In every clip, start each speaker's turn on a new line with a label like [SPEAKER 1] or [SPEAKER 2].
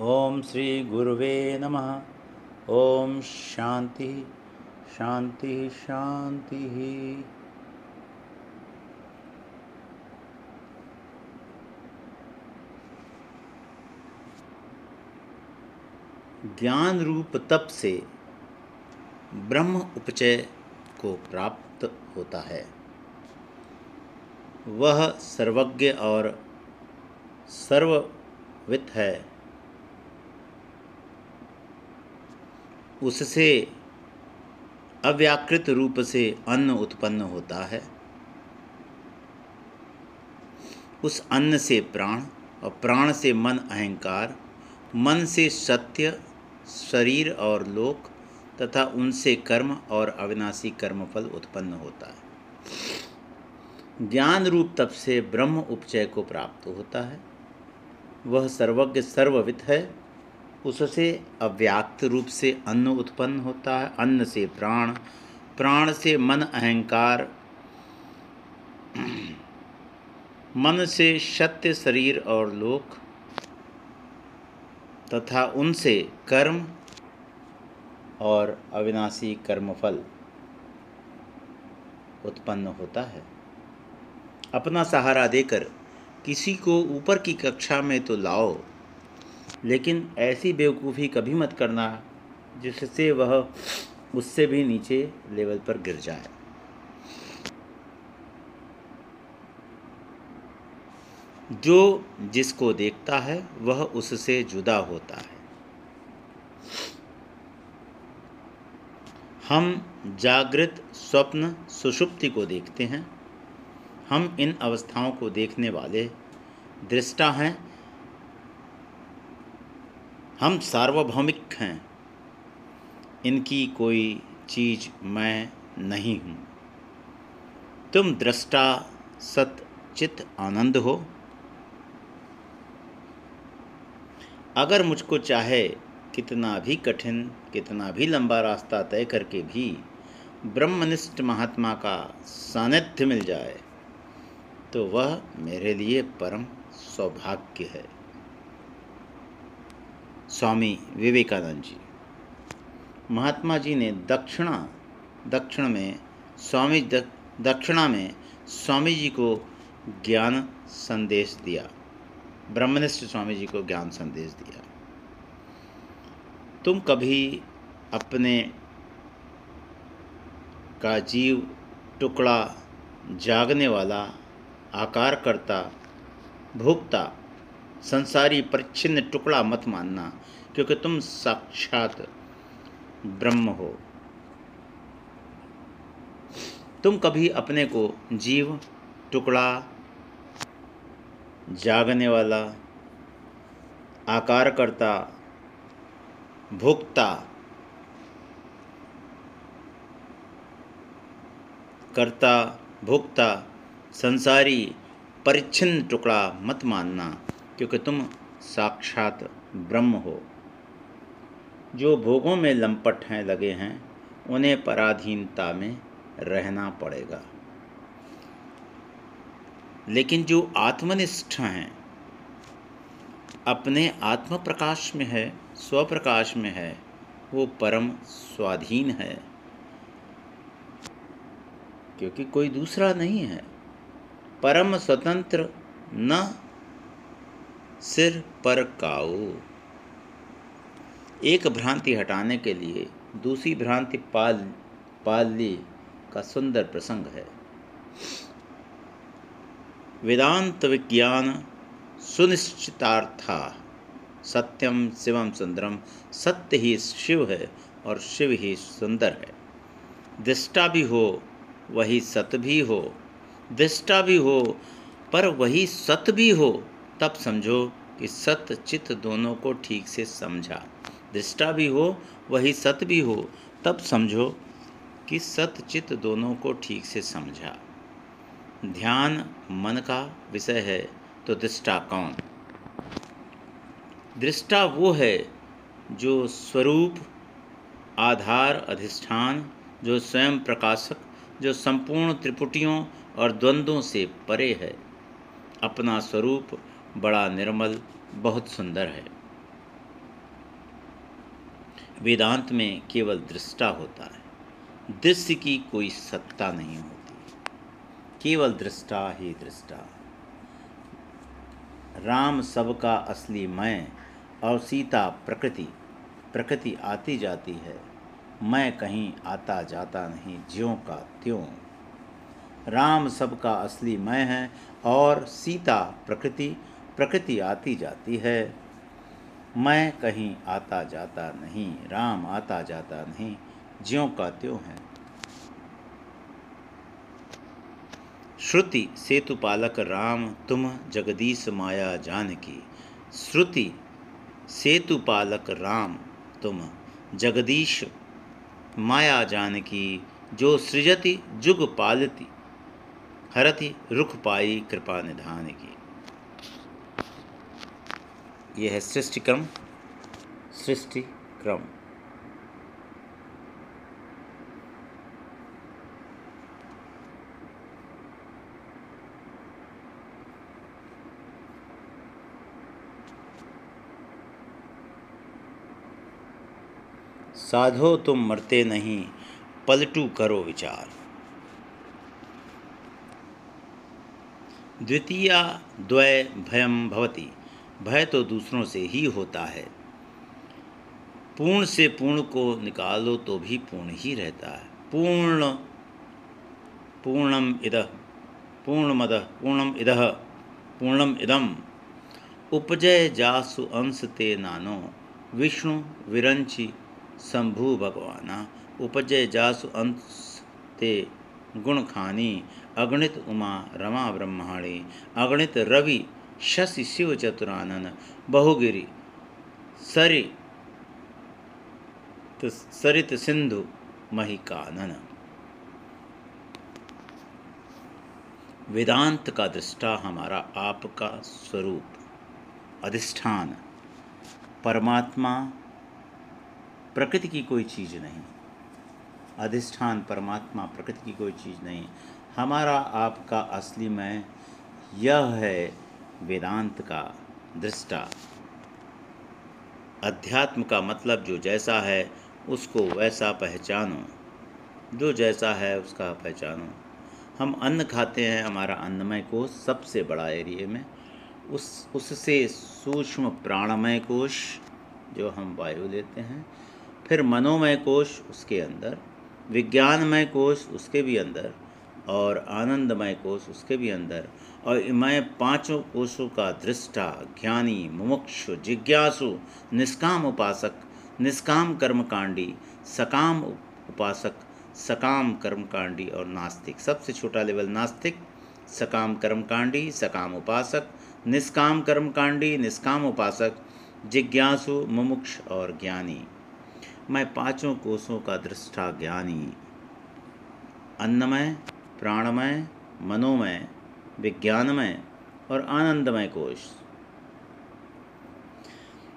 [SPEAKER 1] ओम श्री गुरुवे नमः। ओम शांति शांति शांति। ज्ञान रूप तप से ब्रह्म उपचय को प्राप्त होता है। वह सर्वज्ञ और सर्ववित है। उससे अव्याकृत रूप से अन्न उत्पन्न होता है। उस अन्न से प्राण और प्राण से मन अहंकार, मन से सत्य, शरीर और लोक तथा उनसे कर्म और अविनाशी कर्मफल उत्पन्न होता है। ज्ञान रूप तप से ब्रह्म उपचय को प्राप्त होता है। वह सर्वज्ञ सर्ववित है। उससे अव्याक्त रूप से अन्न उत्पन्न होता है। अन्न से प्राण प्राण से मन अहंकार, मन से सत्य शरीर और लोक, तथा उनसे कर्म और अविनाशी कर्मफल उत्पन्न होता है। अपना सहारा देकर किसी को ऊपर की कक्षा में तो लाओ लेकिन ऐसी बेवकूफ़ी कभी मत करना, जिससे वह उससे भी नीचे लेवल पर गिर जाए। जो जिसको देखता है, वह उससे जुदा होता है। हम जागृत स्वप्न सुषुप्ति को देखते हैं। हम इन अवस्थाओं को देखने वाले दृष्टा हैं। हम सार्वभौमिक हैं। इनकी कोई चीज़ मैं नहीं हूँ। तुम दृष्टा, सत, चित आनंद हो। अगर मुझको चाहे कितना भी कठिन, कितना भी लंबा रास्ता तय करके भी ब्रह्मनिष्ठ महात्मा का सानिध्य मिल जाए तो वह मेरे लिए परम सौभाग्य है। स्वामी विवेकानंद जी। महात्मा जी ने दक्षिणा, दक्षिण में स्वामी दक्षिणा में स्वामी जी को ज्ञान संदेश दिया। ब्रह्मनिष्ठ स्वामी जी को ज्ञान संदेश दिया। तुम कभी अपने का जीव टुकड़ा जागने वाला, आकार करता भोक्ता संसारी परिच्छिन्न टुकड़ा मत मानना, क्योंकि तुम साक्षात ब्रह्म हो। तुम कभी अपने को जीव, टुकड़ा, जागने वाला आकार करता भुगता करता भुगता संसारी परिच्छिन्न टुकड़ा मत मानना। क्योंकि तुम साक्षात ब्रह्म हो। जो भोगों में लंपट हैं, लगे हैं, उन्हें पराधीनता में रहना पड़ेगा। लेकिन जो आत्मनिष्ठ हैं, अपने आत्म प्रकाश में है, स्वप्रकाश में है, वो परम स्वाधीन है। क्योंकि कोई दूसरा नहीं है। परम स्वतंत्र न सिर पर काऊ। एक भ्रांति हटाने के लिए दूसरी भ्रांति पाल पाल का सुंदर प्रसंग है। वेदांत विज्ञान सुनिश्चितार्था, सत्यम शिवम सुंदरम, सत्य ही शिव है और शिव ही सुंदर है। दृष्टा भी हो, वही सत भी हो। दृष्टा भी हो, पर वही सत भी हो तब समझो कि सत्य चित्त दोनों को ठीक से समझा। दृष्टा भी हो, वही सत भी हो, तब समझो कि सत्य चित्त दोनों को ठीक से समझा। ध्यान मन का विषय है तो दृष्टा कौन? दृष्टा वो है जो स्वरूप, आधार, अधिष्ठान, जो स्वयं प्रकाशक, जो संपूर्ण त्रिपुटियों और द्वंद्वों से परे है। अपना स्वरूप बड़ा निर्मल, बहुत सुंदर है। वेदांत में केवल दृष्टा होता है। दृश्य की कोई सत्ता नहीं होती। केवल दृष्टा ही दृष्टा। राम सबका असली मैं और सीता प्रकृति प्रकृति आती जाती है। मैं कहीं आता जाता नहीं, ज्यों का त्यों। राम सबका असली मैं है और सीता प्रकृति प्रकृति आती जाती है। मैं कहीं आता जाता नहीं, राम आता जाता नहीं, ज्यों का त्यों है। श्रुति, सेतु पालक राम, तुम जगदीश माया जानकी। श्रुति, सेतु पालक राम, तुम जगदीश माया जानकी। जो सृजति, जुग पालती, हरति रुख पाई कृपा निधान की। यह है सृष्टि क्रम सृष्टि क्रम साधो तुम मरते नहीं, पलटू करो विचार। द्वितीया द्वय भयम भवती। भय तो दूसरों से ही होता है। पूर्ण से पूर्ण को निकालो तो भी पूर्ण ही रहता है। पूर्ण, पूर्णम इद, पूर्णमद, पूर्णम इद, पूर्णम इदम। उपजय जासु अंश ते नानो, विष्णु विरंचि शंभु भगवाना। उपजय जासु अंश ते गुण खानी, अगणित उमा रमा ब्रह्माणी, अगणित रवि शशि शिव चतुरानन, बहुगिरी, सरि सरित सिंधु महिकानन। वेदांत का दृष्टा हमारा आपका स्वरूप, अधिष्ठान। परमात्मा, प्रकृति की कोई चीज़ नहीं। अधिष्ठान, परमात्मा, प्रकृति की कोई चीज़ नहीं। हमारा आपका असली मैं यह है वेदांत का दृष्टा। अध्यात्म का मतलब जो जैसा है, उसको वैसा पहचानो। जो जैसा है, उसका पहचानो। हम अन्न खाते हैं, हमारा अन्नमय कोश सबसे बड़ा एरिए में। उस, उससे सूक्ष्म प्राणमय कोश जो हम वायु लेते हैं, फिर मनोमय कोश उसके अंदर, विज्ञानमय कोश उसके भी अंदर, और आनंदमय कोश उसके भी अंदर। और मैं पाँचों कोशों का दृष्टा, ज्ञानी, मुमुक्षु, जिज्ञासु, निष्काम उपासक, निष्काम कर्मकांडी, सकाम उपासक, सकाम कर्मकांडी और नास्तिक। सबसे छोटा लेवल नास्तिक, सकाम कर्मकांडी, सकाम उपासक, निष्काम कर्मकांडी, निष्काम उपासक, जिज्ञासु, मुमुक्ष और ज्ञानी। मैं पाँचों कोषों का दृष्टा ज्ञानी। अन्नमय, प्राणमय, मनोमय विज्ञानमय और आनंदमय कोश।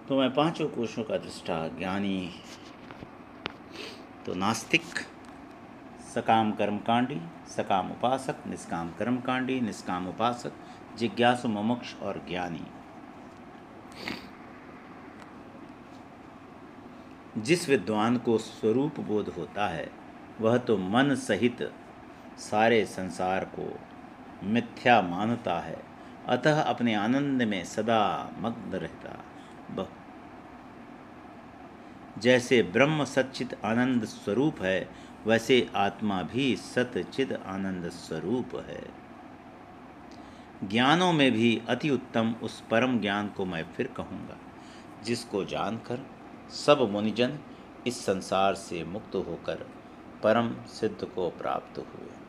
[SPEAKER 1] तो मैं पाँचों कोशों का दृष्टा ज्ञानी तो नास्तिक, सकाम कर्मकांडी, सकाम उपासक, निष्काम कर्मकांडी, निष्काम उपासक, जिज्ञासु मुमुक्ष और ज्ञानी। जिस विद्वान को स्वरूप बोध होता है, वह तो मन सहित सारे संसार को मिथ्या मानता है। अतः अपने आनंद में सदा मग्न रहता। जैसे ब्रह्म सच्चित आनंद स्वरूप है, वैसे आत्मा भी सतचिद आनंद स्वरूप है। ज्ञानों में भी अति उत्तम उस परम ज्ञान को मैं फिर कहूँगा, जिसको जानकर सब मुनिजन इस संसार से मुक्त होकर परम सिद्ध को प्राप्त हुए।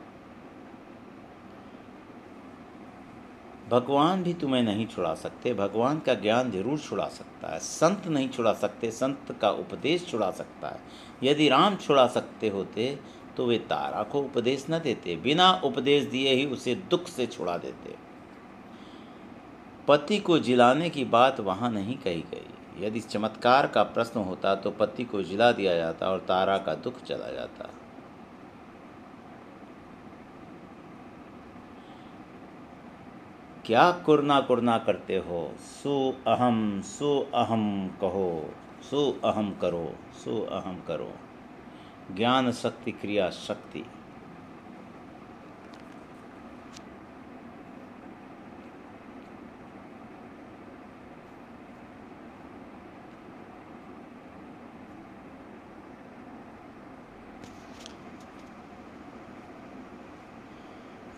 [SPEAKER 1] भगवान भी तुम्हें नहीं छुड़ा सकते, भगवान का ज्ञान ज़रूर छुड़ा सकता है, संत नहीं छुड़ा सकते, संत का उपदेश छुड़ा सकता है। यदि राम छुड़ा सकते होते तो वे तारा को उपदेश न देते, बिना उपदेश दिए ही उसे दुख से छुड़ा देते। पति को जिलाने की बात वहाँ नहीं कही गई। यदि चमत्कार का प्रश्न होता तो पति को जिला दिया जाता और तारा का दुख चला जाता। क्या कुरना कुरना करते हो? सो अहम सो अहम कहो, सो अहम करो, सो अहम करो। ज्ञान शक्ति, क्रिया शक्ति।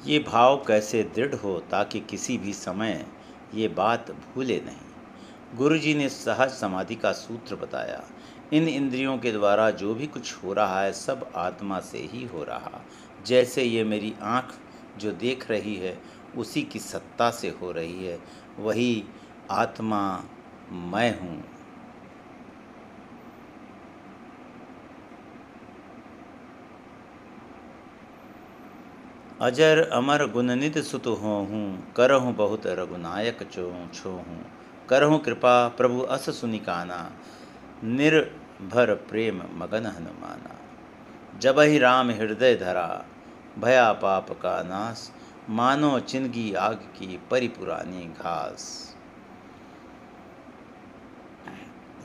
[SPEAKER 1] ये भाव कैसे दृढ़ हो ताकि किसी भी समय ये बात भूले नहीं? गुरुजी ने सहज समाधि का सूत्र बताया। इन इंद्रियों के द्वारा जो भी कुछ हो रहा है, सब आत्मा से ही हो रहा। जैसे ये मेरी आँख जो देख रही है, उसी की सत्ता से हो रही है। वही आत्मा मैं हूँ। अजर अमर गुणनित सुत हो हूँ करहूँ बहुत रघुनायक चो छो हूँ करहूँ कृपा प्रभु अस सुनिकाना निर्भर प्रेम मगन हनुमाना। जब ही राम हृदय धरा, भया पाप का नाश, मानो चिंगी आग की परिपुरानी घास।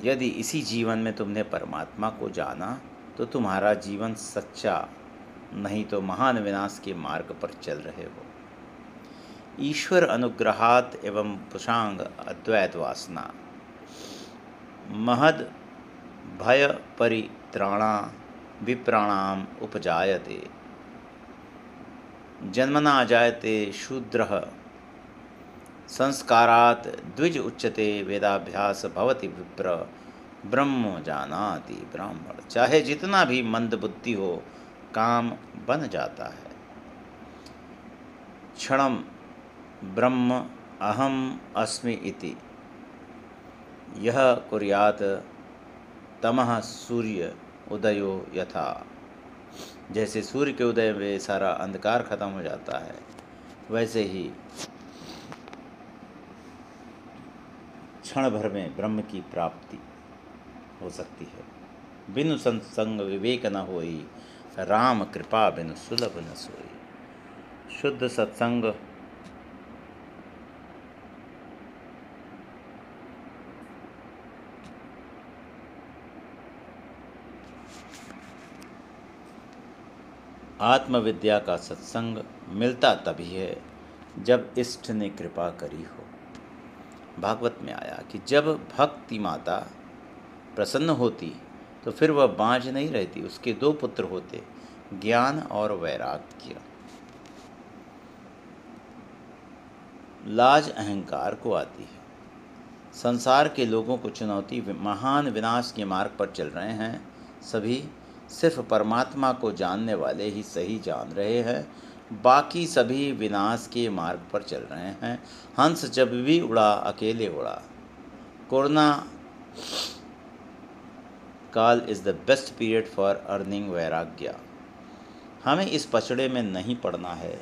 [SPEAKER 1] यदि इसी जीवन में तुमने परमात्मा को जाना तो तुम्हारा जीवन सच्चा नहीं तो महान विनाश के मार्ग पर चल रहे हो ईश्वर अनुग्रहात एवं पुषांग अद्वैत वासना। महद भय परित्राणा विप्राणाम उपजायते। जन्मना जायते शूद्र। संस्कारात द्विज उच्चते वेदाभ्यास भवति विप्र। ब्रह्म जानाति ब्राह्मण। चाहे जितना भी मंद बुद्धि हो काम बन जाता है। क्षणम ब्रह्म अहम अस्मि इति। यह कुर्यात तमह सूर्य उदयो यथा। जैसे सूर्य के उदय में सारा अंधकार खत्म हो जाता है, वैसे ही क्षण भर में ब्रह्म की प्राप्ति हो सकती है। बिनु संसंग विवेक न होई राम कृपा बिन सुलभ न सोई। शुद्ध सत्संग। आत्मविद्या का सत्संग मिलता तभी है जब इष्ट ने कृपा करी हो। भागवत में आया कि जब भक्ति माता प्रसन्न होती तो फिर वह बाँझ नहीं रहती, उसके दो पुत्र होते, ज्ञान और वैराग्य लाज अहंकार को आती है। संसार के लोगों को चुनौती महान विनाश के मार्ग पर चल रहे हैं। सभी सिर्फ़ परमात्मा को जानने वाले ही सही जान रहे हैं। बाकी सभी विनाश के मार्ग पर चल रहे हैं। हंस जब भी उड़ा, अकेले उड़ा। कोरोना काल is the best period for earning वैराग्य। हमें इस पचड़े में नहीं पड़ना है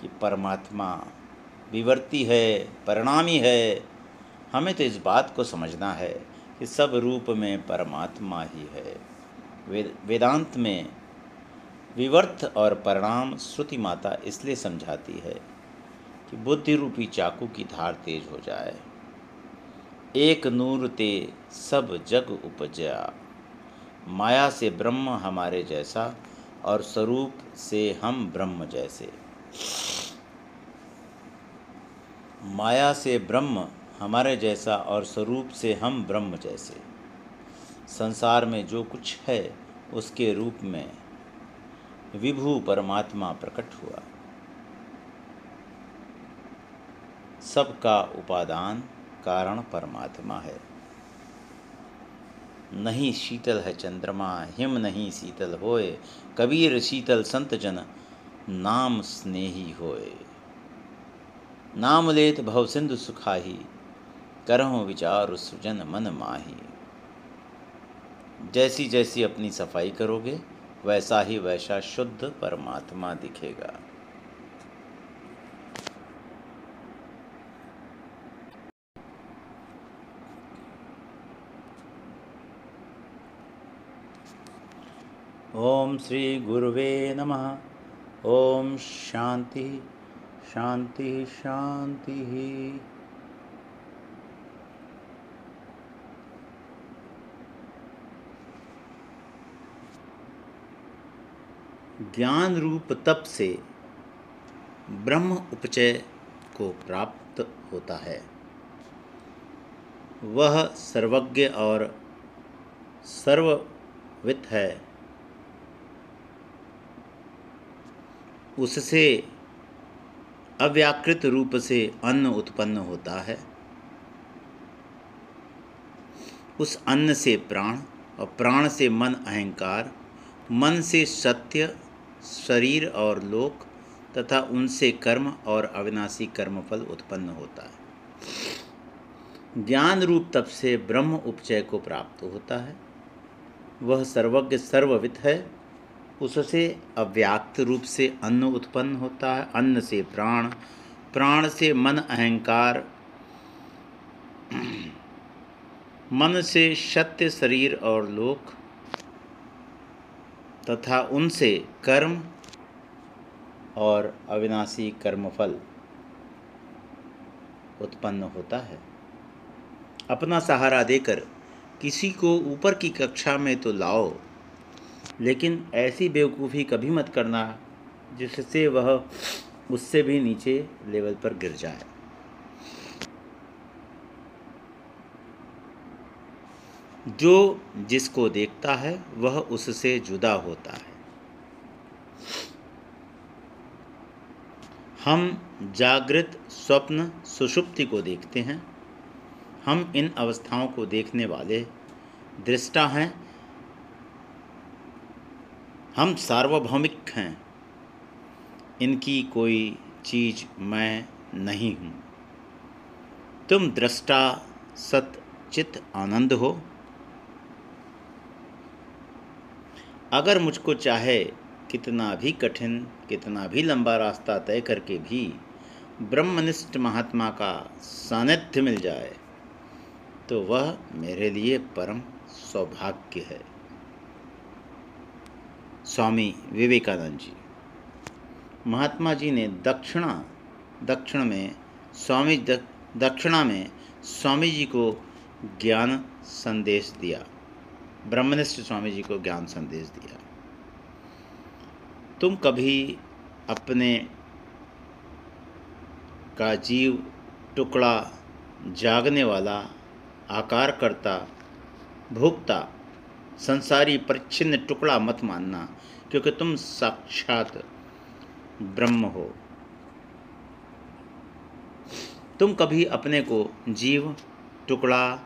[SPEAKER 1] कि परमात्मा विवर्ती है, परिणामी है। हमें तो इस बात को समझना है कि सब रूप में परमात्मा ही है। वेद, वेदांत में विवर्थ और परिणाम श्रुति माता इसलिए समझाती है कि बुद्धि रूपी चाकू की धार तेज हो जाए। एक नूर ते सब जग उपजा माया से ब्रह्म हमारे जैसा और स्वरूप से हम ब्रह्म जैसे। माया से ब्रह्म हमारे जैसा और स्वरूप से हम ब्रह्म जैसे। संसार में जो कुछ है, उसके रूप में विभु परमात्मा प्रकट हुआ। सबका उपादान कारण परमात्मा है। नहीं शीतल है चंद्रमा, हिम नहीं शीतल होए, कबीर शीतल संत जन, नाम स्नेही होए। नाम लेत भव सिंधु सुखाही, करहो विचार सुजन मन माही। जैसी जैसी अपनी सफ़ाई करोगे, वैसा ही वैसा शुद्ध परमात्मा दिखेगा। ओम श्री गुरुवे नमः। ओम शांति शांति शांति। ज्ञान रूप तप से ब्रह्म उपचय को प्राप्त होता है। वह सर्वज्ञ और सर्ववित है। उससे अव्याकृत रूप से अन्न उत्पन्न होता है। उस अन्न से प्राण और प्राण से मन अहंकार, मन से सत्य, शरीर और लोक तथा उनसे कर्म और अविनाशी कर्मफल उत्पन्न होता है। ज्ञान रूप तप से ब्रह्म उपचय को प्राप्त होता है। वह सर्वज्ञ सर्ववित है। उससे अव्याक्त रूप से अन्न उत्पन्न होता है। अन्न से प्राण प्राण से मन अहंकार, मन से सत्य शरीर और लोक, तथा उनसे कर्म और अविनाशी कर्मफल उत्पन्न होता है। अपना सहारा देकर किसी को ऊपर की कक्षा में तो लाओ। लेकिन ऐसी बेवकूफ़ी कभी मत करना, जिससे वह उससे भी नीचे लेवल पर गिर जाए। जो जिसको देखता है, वह उससे जुदा होता है। हम जागृत स्वप्न सुषुप्ति को देखते हैं। हम इन अवस्थाओं को देखने वाले दृष्टा हैं हम सार्वभौमिक हैं। इनकी कोई चीज़ मैं नहीं हूँ। तुम दृष्टा सत चित आनंद हो। अगर मुझको चाहे कितना भी कठिन, कितना भी लंबा रास्ता तय करके भी ब्रह्मनिष्ठ महात्मा का सानिध्य मिल जाए तो वह मेरे लिए परम सौभाग्य है। स्वामी विवेकानंद जी महात्मा जी ने दक्षिणा, दक्षिण में स्वामी, दक्षिणा में स्वामी जी को ज्ञान संदेश दिया। ब्रह्मनिष्ठ स्वामी जी को ज्ञान संदेश दिया। तुम कभी अपने का जीव टुकड़ा जागने वाला, आकार करता भोक्ता संसारी परिच्छिन्न टुकड़ा मत मानना, क्योंकि तुम साक्षात ब्रह्म हो। तुम कभी अपने को जीव, टुकड़ा,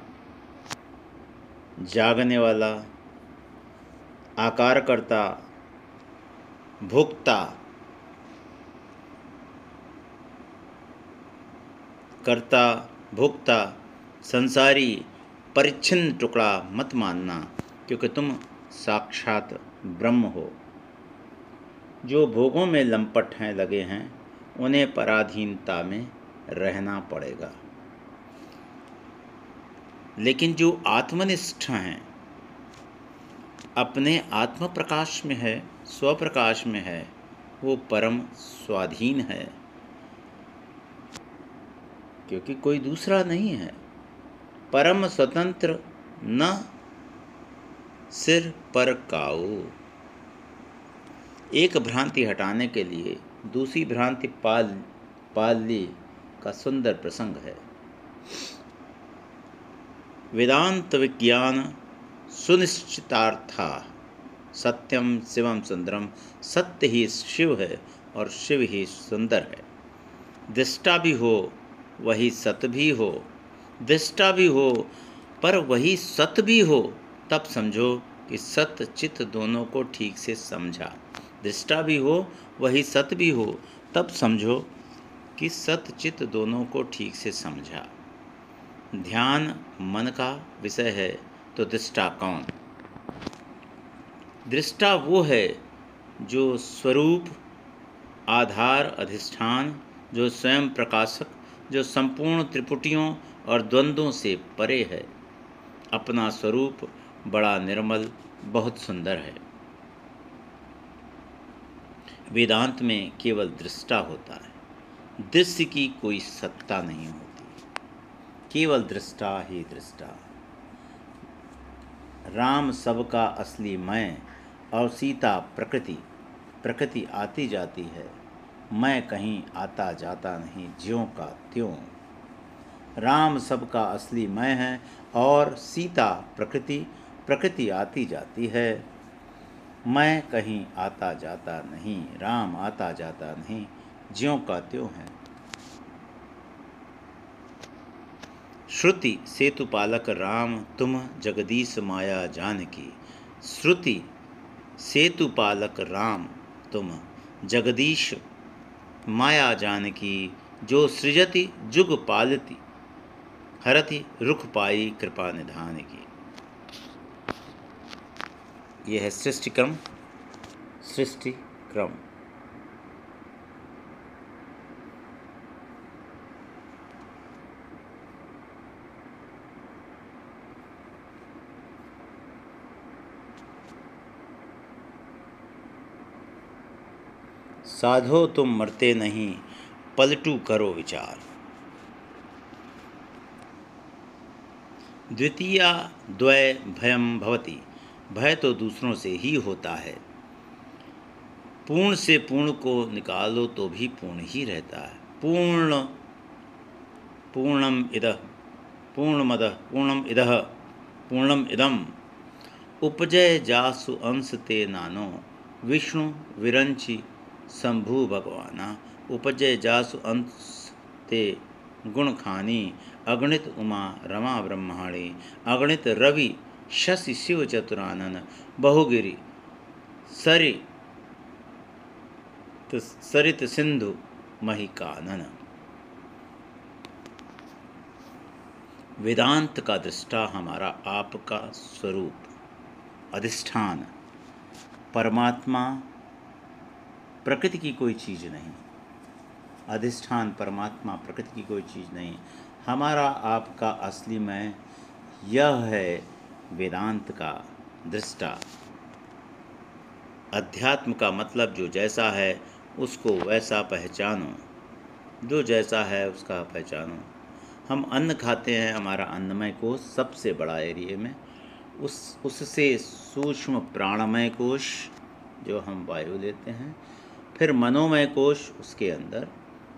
[SPEAKER 1] जागने वाला आकार करता भोक्ता करता, भोक्ता, संसारी परिच्छिन्न टुकड़ा मत मानना। क्योंकि तुम साक्षात ब्रह्म हो। जो भोगों में लंपट हैं, लगे हैं, उन्हें पराधीनता में रहना पड़ेगा। लेकिन जो आत्मनिष्ठ हैं, अपने आत्म प्रकाश में है, स्वप्रकाश में है, वो परम स्वाधीन है। क्योंकि कोई दूसरा नहीं है। परम स्वतंत्र न सिर पर काऊ। एक भ्रांति हटाने के लिए दूसरी भ्रांति पाल, पाली का सुंदर प्रसंग है। वेदांत विज्ञान सुनिश्चितार्था, सत्यम शिवम सुंदरम, सत्य ही शिव है और शिव ही सुंदर है। दृष्टा भी हो, वही सत भी हो। दृष्टा भी हो, पर वही सत भी हो तब समझो कि सत चित दोनों को ठीक से समझा। दृष्टा भी हो, वही सत भी हो, तब समझो कि सत चित दोनों को ठीक से समझा। ध्यान मन का विषय है तो दृष्टा कौन? दृष्टा वो है जो स्वरूप, आधार, अधिष्ठान, जो स्वयं प्रकाशक, जो संपूर्ण त्रिपुटियों और द्वंद्वों से परे है। अपना स्वरूप बड़ा निर्मल, बहुत सुंदर है। वेदांत में केवल दृष्टा होता है, दृश्य की कोई सत्ता नहीं होती। केवल दृष्टा ही दृष्टा। राम सबका असली मैं और सीता प्रकृति प्रकृति आती जाती है, मैं कहीं आता जाता नहीं, ज्यों का त्यों। राम सबका असली मैं है और सीता प्रकृति प्रकृति आती जाती है। मैं कहीं आता जाता नहीं, राम आता जाता नहीं, ज्यों का त्यों है। श्रुति, सेतु पालक राम, तुम जगदीश माया जानकी। श्रुति, सेतु पालक राम, तुम जगदीश माया जानकी। जो सृजति, जुग पालती, हरति रुख पाई कृपा निधान की यह है सृष्टि क्रम सृष्टि क्रम साधो तुम मरते नहीं, पलटू करो विचार। द्वितीया द्वय भयम भवती। भय तो दूसरों से ही होता है। पूर्ण से पूर्ण को निकालो तो भी पूर्ण ही रहता है। पूर्ण, पूर्णम इद, पूर्णमद, पूर्णम इद, पूर्णम इदम। उपजय जासु अंश ते नानो, विष्णु विरंचि शंभु भगवाना। उपजय जासु अंश ते गुण खानी, अगणित उमा रमा ब्रह्माणी, अगणित रवि शशि शिव चतुरानन बहुगिरी, सरि सरित सिंधु महिकानन वेदांत का दृष्टा हमारा आपका स्वरूप, अधिष्ठान। परमात्मा प्रकृति की कोई चीज़ नहीं। अधिष्ठान परमात्मा प्रकृति की कोई चीज़ नहीं। हमारा आपका असली मैं यह है वेदांत का दृष्टा। अध्यात्म का मतलब जो जैसा है, उसको वैसा पहचानो। जो जैसा है, उसका पहचानो। हम अन्न खाते हैं हमारा अन्नमय कोश सबसे बड़ा एरिए में। उस, उससे सूक्ष्म प्राणमय कोश जो हम वायु लेते हैं, फिर मनोमय कोश उसके अंदर।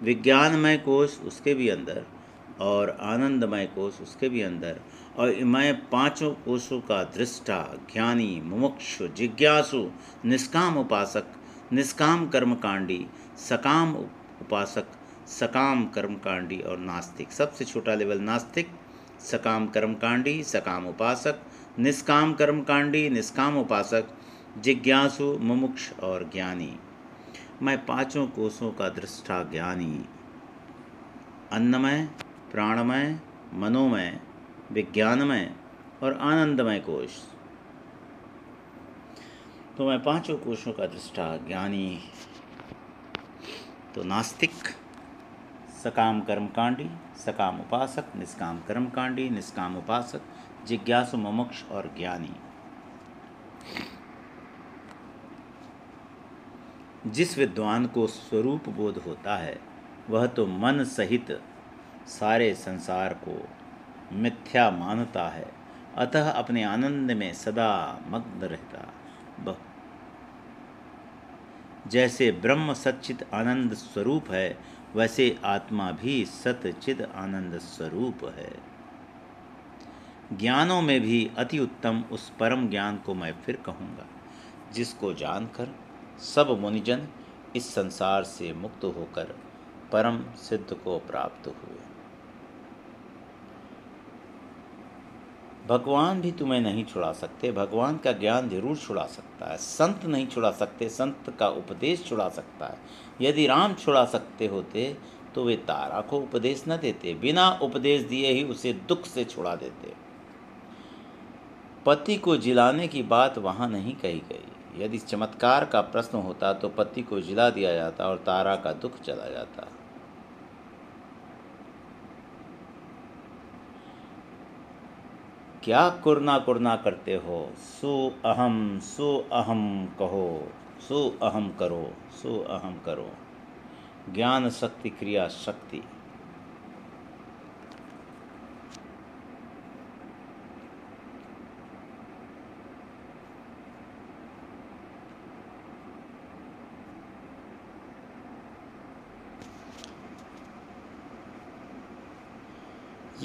[SPEAKER 1] विज्ञानमय कोश उसके भी अंदर। और आनंदमय कोष उसके भी अंदर। और मैं पाँचों कोषों का दृष्टा, ज्ञानी, मुमुक्षु, जिज्ञासु, निष्काम उपासक, निष्काम कर्मकांडी, सकाम उपासक, सकाम कर्मकांडी और नास्तिक। सबसे छोटा लेवल नास्तिक, सकाम कर्मकांडी, सकाम उपासक, निष्काम कर्मकांडी, निष्काम उपासक, जिज्ञासु, मुमुक्ष और ज्ञानी। मैं पाँचों कोषों का दृष्टा ज्ञानी। अन्नमय प्राणमय, मनोमय, विज्ञानमय और आनंदमय कोश। तो मैं पाँचों कोशों का दृष्टा ज्ञानी तो नास्तिक, सकाम कर्मकांडी सकाम उपासक, निष्काम कर्मकांडी निष्काम उपासक, जिज्ञासु मुमुक्ष और ज्ञानी। जिस विद्वान को स्वरूप बोध होता है, वह तो मन सहित सारे संसार को मिथ्या मानता है। अतः अपने आनंद में सदा मग्न रहता। जैसे ब्रह्म सच्चित आनंद स्वरूप है, वैसे आत्मा भी सतचिद आनंद स्वरूप है। ज्ञानों में भी अति उत्तम उस परम ज्ञान को मैं फिर कहूँगा, जिसको जानकर सब मुनिजन इस संसार से मुक्त होकर परम सिद्ध को प्राप्त हुए। भगवान भी तुम्हें नहीं छुड़ा सकते, भगवान का ज्ञान ज़रूर छुड़ा सकता है। संत नहीं छुड़ा सकते, संत का उपदेश छुड़ा सकता है। यदि राम छुड़ा सकते होते तो वे तारा को उपदेश न देते, बिना उपदेश दिए ही उसे दुख से छुड़ा देते। पति को जिलाने की बात वहाँ नहीं कही गई। यदि चमत्कार का प्रश्न होता तो पति को जिला दिया जाता और तारा का दुख चला जाता। क्या कुरना कुरना करते हो? सो अहम सो अहम कहो, सो अहम करो, सो अहम करो। ज्ञान शक्ति, क्रिया शक्ति।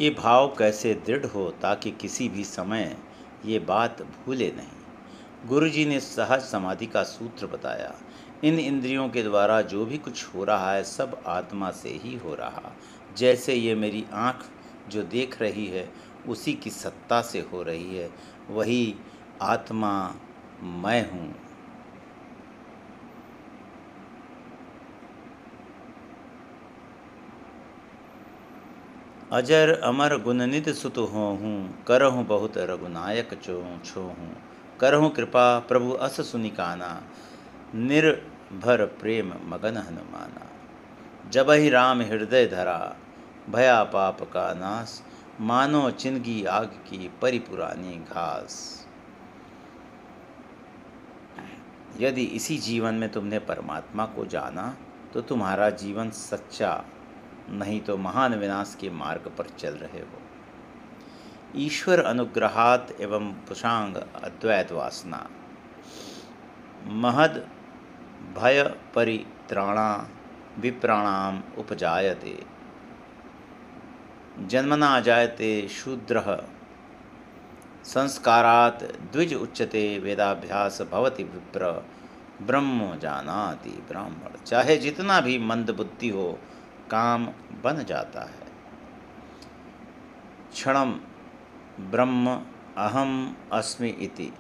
[SPEAKER 1] ये भाव कैसे दृढ़ हो ताकि किसी भी समय ये बात भूले नहीं? गुरु जी ने सहज समाधि का सूत्र बताया। इन इंद्रियों के द्वारा जो भी कुछ हो रहा है, सब आत्मा से ही हो रहा। जैसे ये मेरी आँख जो देख रही है, उसी की सत्ता से हो रही है। वही आत्मा मैं हूँ। अजर अमर गुणनित सुत हो हूँ करहूँ बहुत रघुनायक चो छो हूँ करहूँ कृपा प्रभु अस सुनिकाना निर्भर प्रेम मगन हनुमाना। जब ही राम हृदय धरा, भया पाप का नाश, मानो चिनगी आग की परिपुरानी घास। यदि इसी जीवन में तुमने परमात्मा को जाना तो तुम्हारा जीवन सच्चा नहीं तो महान विनाश के मार्ग पर चल रहे हो। ईश्वर अनुग्रहात एवं पुषांग अद्वैत वासना। महद भय परित्राणा विप्राणाम उपजायते। जन्मना जायते शूद्र। संस्कारात द्विज उच्चते वेदाभ्यास भवति विप्र। ब्रह्म जानाति ब्राह्मण। चाहे जितना भी मंद बुद्धि हो काम बन जाता है। क्षणम ब्रह्म अहम अस्मि इति।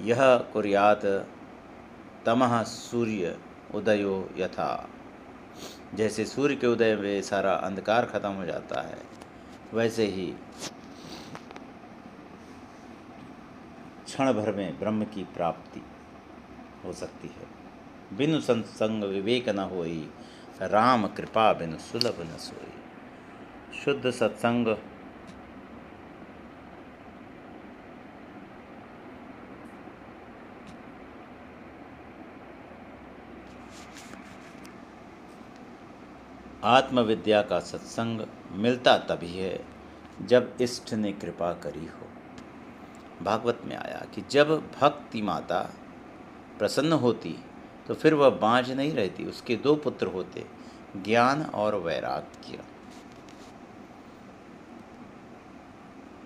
[SPEAKER 1] यह कुर्यात तमह सूर्य उदयो यथा। जैसे सूर्य के उदय में सारा अंधकार खत्म हो जाता है, वैसे ही क्षण भर में ब्रह्म की प्राप्ति हो सकती है। बिनु संसंग विवेक न होई राम कृपा बिन सुलभ न सोई। शुद्ध सत्संग। आत्मविद्या का सत्संग मिलता तभी है जब इष्ट ने कृपा करी हो। भागवत में आया कि जब भक्ति माता प्रसन्न होती तो फिर वह बाँझ नहीं रहती, उसके दो पुत्र होते, ज्ञान और वैराग्य।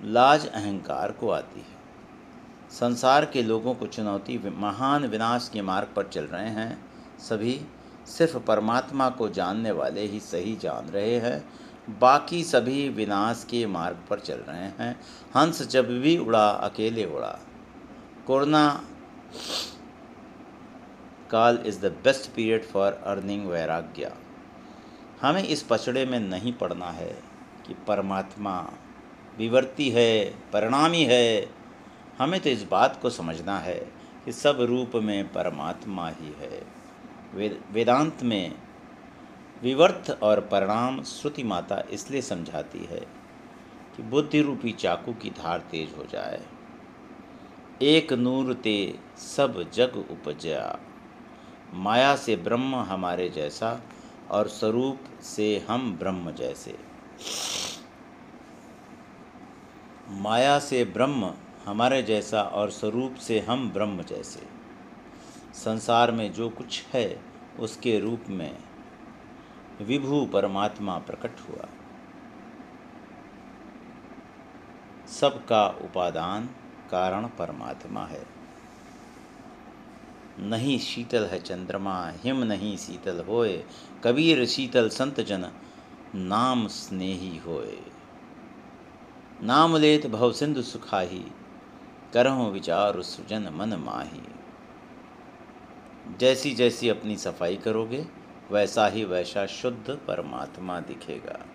[SPEAKER 1] लाज अहंकार को आती है। संसार के लोगों को चुनौती महान विनाश के मार्ग पर चल रहे हैं। सभी सिर्फ़ परमात्मा को जानने वाले ही सही जान रहे हैं। बाकी सभी विनाश के मार्ग पर चल रहे हैं। हंस जब भी उड़ा, अकेले उड़ा। कोरोना काल is the best period for earning वैराग्य। हमें इस पचड़े में नहीं पड़ना है कि परमात्मा विवर्ती है, परिणामी है। हमें तो इस बात को समझना है कि सब रूप में परमात्मा ही है। वेद, वेदांत में विवर्त और परिणाम श्रुति माता इसलिए समझाती है कि बुद्धि रूपी चाकू की धार तेज हो जाए। एक नूर ते सब जग उपजा। माया से ब्रह्म हमारे जैसा और स्वरूप से हम ब्रह्म जैसे। माया से ब्रह्म हमारे जैसा और स्वरूप से हम ब्रह्म जैसे। संसार में जो कुछ है, उसके रूप में विभु परमात्मा प्रकट हुआ। सबका उपादान कारण परमात्मा है। नहीं शीतल है चंद्रमा, हिम नहीं शीतल होए, कबीर शीतल संत जन, नाम स्नेही होए। नाम लेत भव सिंधु सुखाही, करहो विचार सुजन मन माही। जैसी जैसी अपनी सफ़ाई करोगे, वैसा ही वैसा शुद्ध परमात्मा दिखेगा।